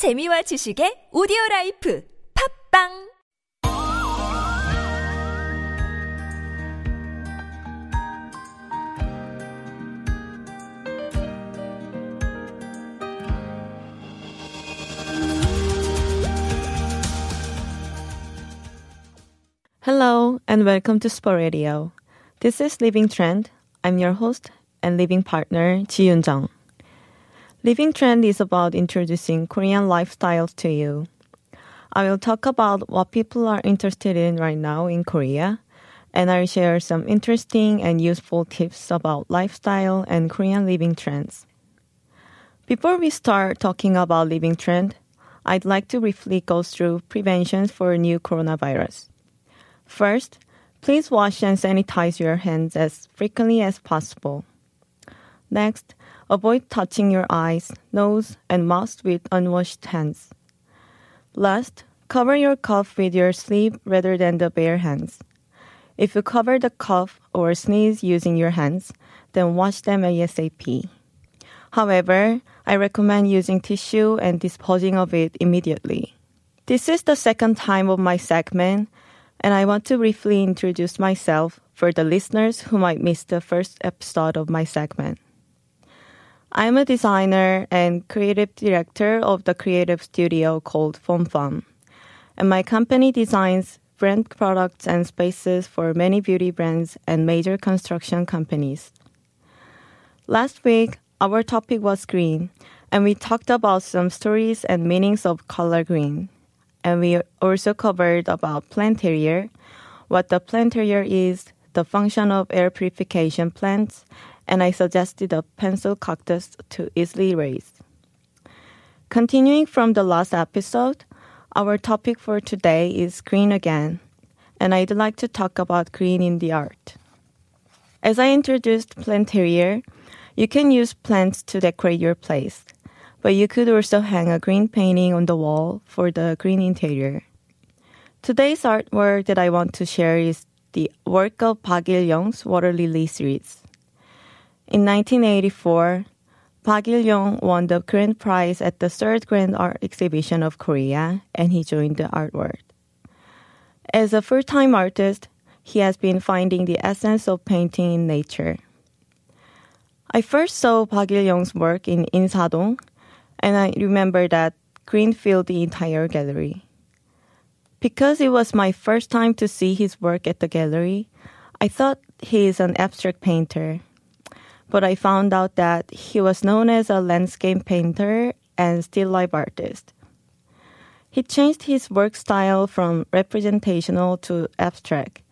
재미와 지식의 오디오 라이프 팝빵 Hello and welcome to Sport Radio. This is Living Trend. I'm your host and living partner, Ji Yun Jung. Living Trend is about introducing Korean lifestyles to you. I will talk about what people are interested in right now in Korea, and I'll share some interesting and useful tips about lifestyle and Korean living trends. Before we start talking about living trend, I'd like to briefly go through preventions for new coronavirus. First, please wash and sanitize your hands as frequently as possible. Next, avoid touching your eyes, nose, and mouth with unwashed hands. Last, cover your cough with your sleeve rather than the bare hands. If you cover the cough or sneeze using your hands, then wash them ASAP. However, I recommend using tissue and disposing of it immediately. This is the second time of my segment, and I want to briefly introduce myself for the listeners who might miss the first episode of my segment. I'm a designer and creative director of the creative studio called Foam Fun, and my company designs brand products and spaces for many beauty brands and major construction companies. Last week, our topic was green, and we talked about some stories and meanings of color green and we also covered about planterior, what the planterior is, the function of air purification plants, and I suggested a pencil cactus to easily raise. Continuing from the last episode, our topic for today is green again, and I'd like to talk about green in the art. As I introduced planterior, you can use plants to decorate your place but you could also hang a green painting on the wall for the green interior. Today's artwork that I want to share is the work of Park Il-young's Water Lily series. In 1984, Park Il-young won the grand prize at the third Grand Art Exhibition of Korea, and he joined the art world. As a full-time artist, he has been finding the essence of painting in nature. I first saw Park Il-young's work in Insadong and I remember that green filled the entire gallery. Because it was my first time to see his work at the gallery, I thought he is an abstract painter. But I found out that he was known as a landscape painter and still life artist. He changed his work style from representational to abstract,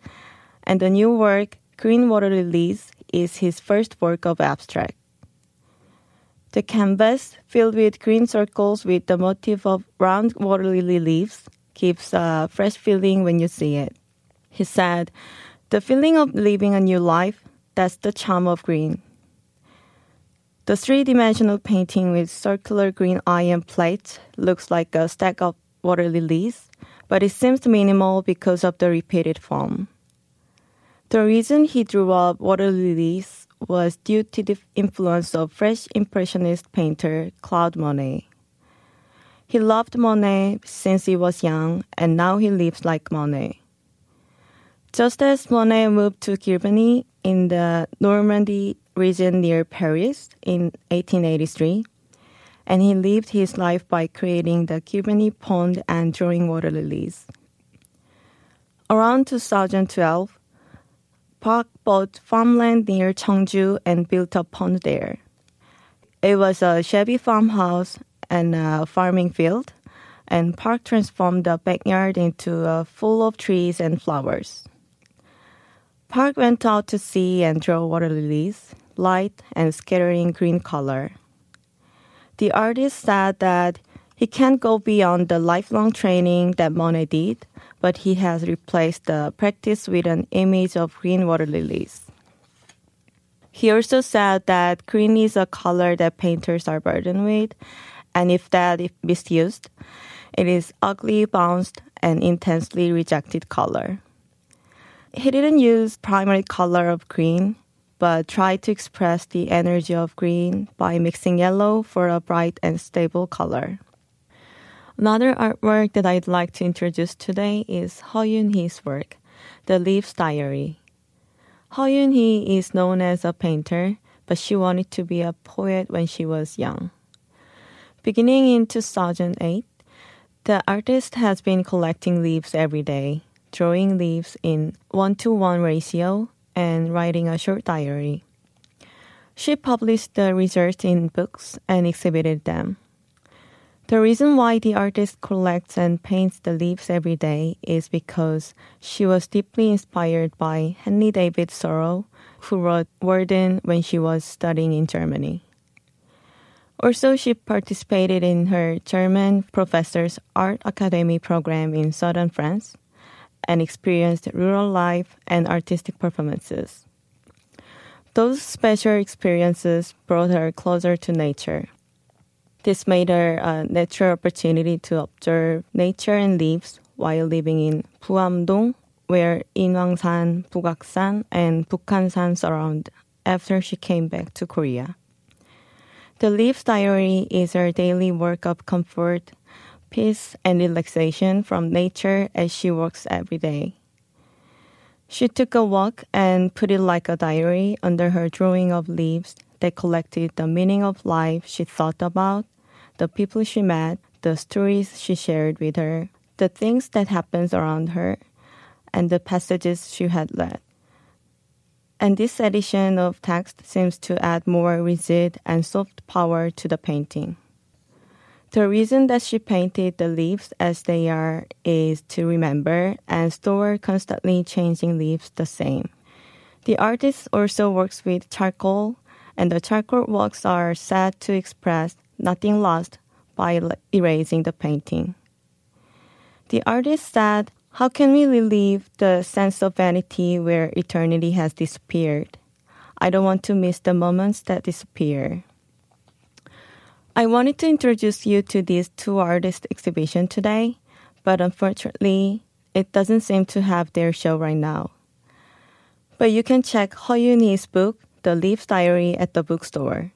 and the new work, Green Water Lilies, is his first work of abstract. The canvas, filled with green circles with the motif of round water lily leaves, gives a fresh feeling when you see it. He said, The feeling of living a new life, that's the charm of green. The three dimensional painting with circular green iron plates looks like a stack of water lilies, but it seems minimal because of the repeated form. The reason he drew up water lilies was due to the influence of French Impressionist painter Claude Monet. He loved Monet since he was young, and now he lives like Monet. Just as Monet moved to Giverny in the Normandy region near Paris in 1883, and he lived his life by creating the Giverny pond and drawing water lilies. Around 2012, Park bought farmland near Cheongju and built a pond there. It was a shabby farmhouse and a farming field, and Park transformed the backyard into a full of trees and flowers. Park went out to sea and draw water lilies, light and scattering green color. The artist said that he can't go beyond the lifelong training that Monet did, but he has replaced the practice with an image of green water lilies. He also said that green is a color that painters are burdened with, and if that is misused, it is ugly, bounced, and intensely rejected color. He didn't use primary color of green, but try to express the energy of green by mixing yellow for a bright and stable color. Another artwork that I'd like to introduce today is Ho Yun Hee's work, The Leaves Diary. Ho Yun Hee is known as a painter, but she wanted to be a poet when she was young. Beginning in 2008, the artist has been collecting leaves every day, drawing leaves in 1 to 1 ratio, and writing a short diary. She published the results in books and exhibited them. The reason why the artist collects and paints the leaves every day is because she was deeply inspired by Henry David Thoreau, who wrote Walden when she was studying in Germany. Also, she participated in her German professor's art academy program in southern France and experienced rural life and artistic performances. Those special experiences brought her closer to nature. This made her a natural opportunity to observe nature and leaves while living in Buamdong, where Inwangsan, Bugaksan, and Bukhansan surround after she came back to Korea. The Leaves Diary is her daily work of comfort, peace, and relaxation from nature as she works every day. She took a walk and put it like a diary under her drawing of leaves that collected the meaning of life she thought about, the people she met, the stories she shared with her, the things that happened around her, and the passages she had read. And this edition of text seems to add more rigid and soft power to the painting. The reason that she painted the leaves as they are is to remember and store constantly changing leaves the same. The artist also works with charcoal, and the charcoal works are said to express nothing lost by erasing the painting. The artist said, How can we relieve the sense of vanity where eternity has disappeared? I don't want to miss the moments that disappear. I wanted to introduce you to these two artist exhibition today, but unfortunately, it doesn't seem to have their show right now. But you can check Ho Yun Hee's book, The Leaf Diary, at the bookstore.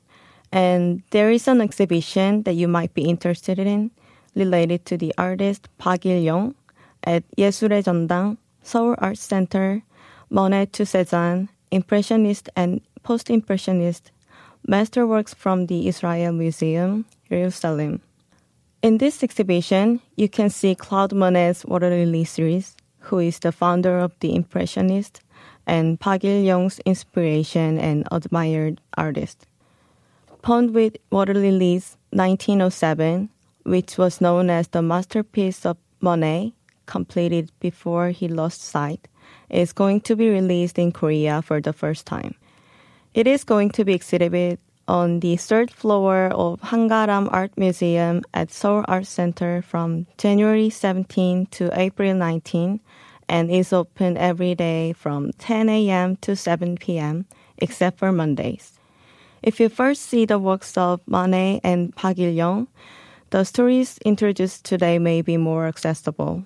And there is an exhibition that you might be interested in related to the artist Park Il-young, at 예술의 전당, Seoul Arts Center, Monet to Cezanne, Impressionist and Post-Impressionist Masterworks from the Israel Museum, Jerusalem. In this exhibition, you can see Claude Monet's Water Lily series, who is the founder of the Impressionist and Park Il-young's inspiration and admired artist. Pond with Water Lilies 1907, which was known as the masterpiece of Monet, completed before he lost sight, is going to be released in Korea for the first time. It is going to be exhibited on the third floor of Hangaram Art Museum at Seoul Art Center from January 17 to April 19 and is open every day from 10 a.m. to 7 p.m. except for Mondays. If you first see the works of Monet and Park Il-young, the stories introduced today may be more accessible.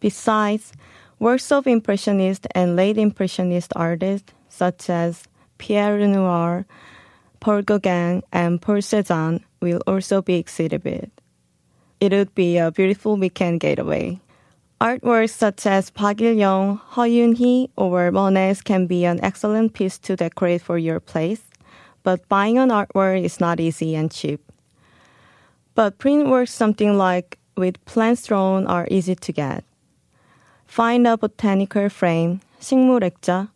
Besides, works of Impressionist and late Impressionist artists such as Pierre Renoir, Paul Gauguin, and Paul Cézanne will also be exhibited. It would be a beautiful weekend getaway. Artworks such as Park Il-young, Ho Yun-hee, or Monet's can be an excellent piece to decorate for your place but buying an artwork is not easy and cheap. But print works something like with plants drawn are easy to get. Find a botanical frame, 식물액자,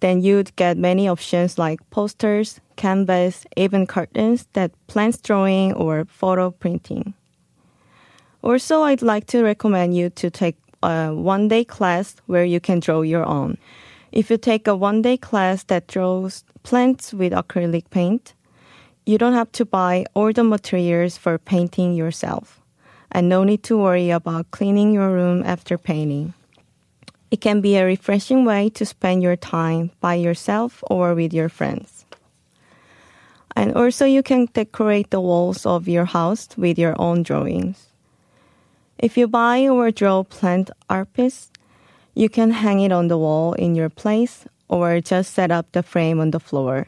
then you'd get many options like posters, canvas, even curtains that plants drawing or photo printing. Also, I'd like to recommend you to take a one day class where you can draw your own. If you take a one day class that draws plants with acrylic paint, you don't have to buy all the materials for painting yourself, and no need to worry about cleaning your room after painting. It can be a refreshing way to spend your time by yourself or with your friends. And also, you can decorate the walls of your house with your own drawings. If you buy or draw plant art piece, you can hang it on the wall in your place or just set up the frame on the floor.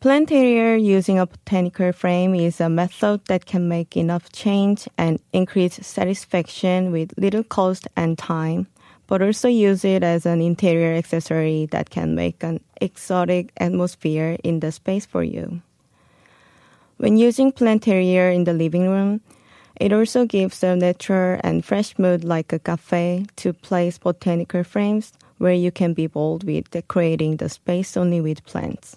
Planterior using a botanical frame is a method that can make enough change and increase satisfaction with little cost and time, but also use it as an interior accessory that can make an exotic atmosphere in the space for you. When using planterior in the living room, it also gives a natural and fresh mood like a cafe to place botanical frames where you can be bold with decorating the space only with plants.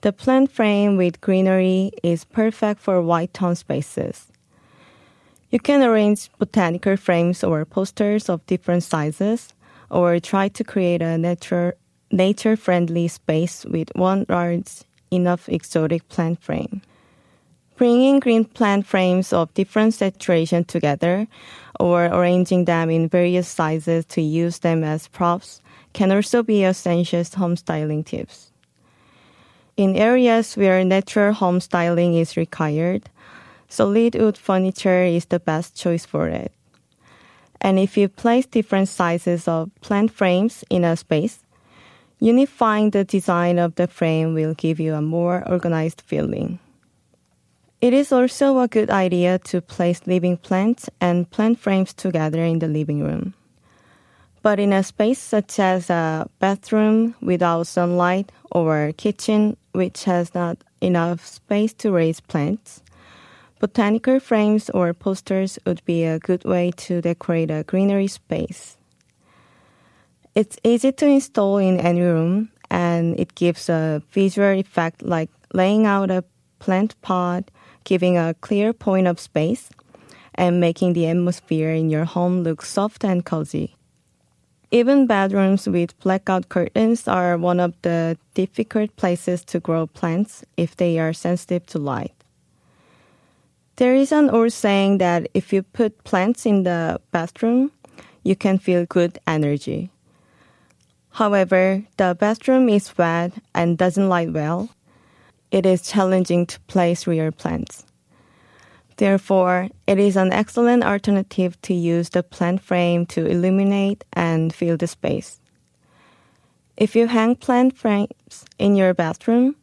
The plant frame with greenery is perfect for white tone spaces. You can arrange botanical frames or posters of different sizes, or try to create a nature nature friendly space with one large enough exotic plant frame. Bringing green plant frames of different saturation together or arranging them in various sizes to use them as props can also be essential home styling tips. In areas where natural home styling is required, solid wood furniture is the best choice for it. And if you place different sizes of plant frames in a space, unifying the design of the frame will give you a more organized feeling. It is also a good idea to place living plants and plant frames together in the living room. But in a space such as a bathroom without sunlight or kitchen which has not enough space to raise plants, botanical frames or posters would be a good way to decorate a greenery space. It's easy to install in any room and it gives a visual effect like laying out a plant pot, giving a clear point of space, and making the atmosphere in your home look soft and cozy. Even bedrooms with blackout curtains are one of the difficult places to grow plants if they are sensitive to light. There is an old saying that if you put plants in the bathroom, you can feel good energy. However, the bathroom is wet and doesn't light well. It is challenging to place real plants. Therefore, it is an excellent alternative to use the plant frame to illuminate and fill the space. If you hang plant frames in your bathroom,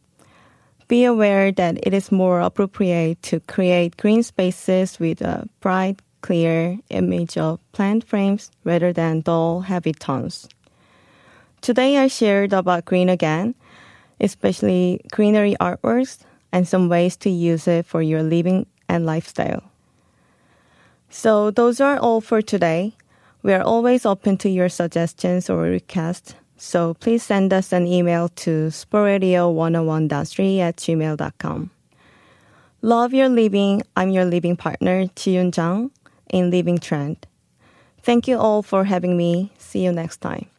be aware that it is more appropriate to create green spaces with a bright, clear image of plant frames rather than dull, heavy tones. Today I shared about green again, especially greenery artworks and some ways to use it for your living and lifestyle. So, those are all for today. We are always open to your suggestions or requests, so please send us an email to sportradio101.3 at gmail.com. Love your living. I'm your living partner, Ji-Yun in Living Trend. Thank you all for having me. See you next time.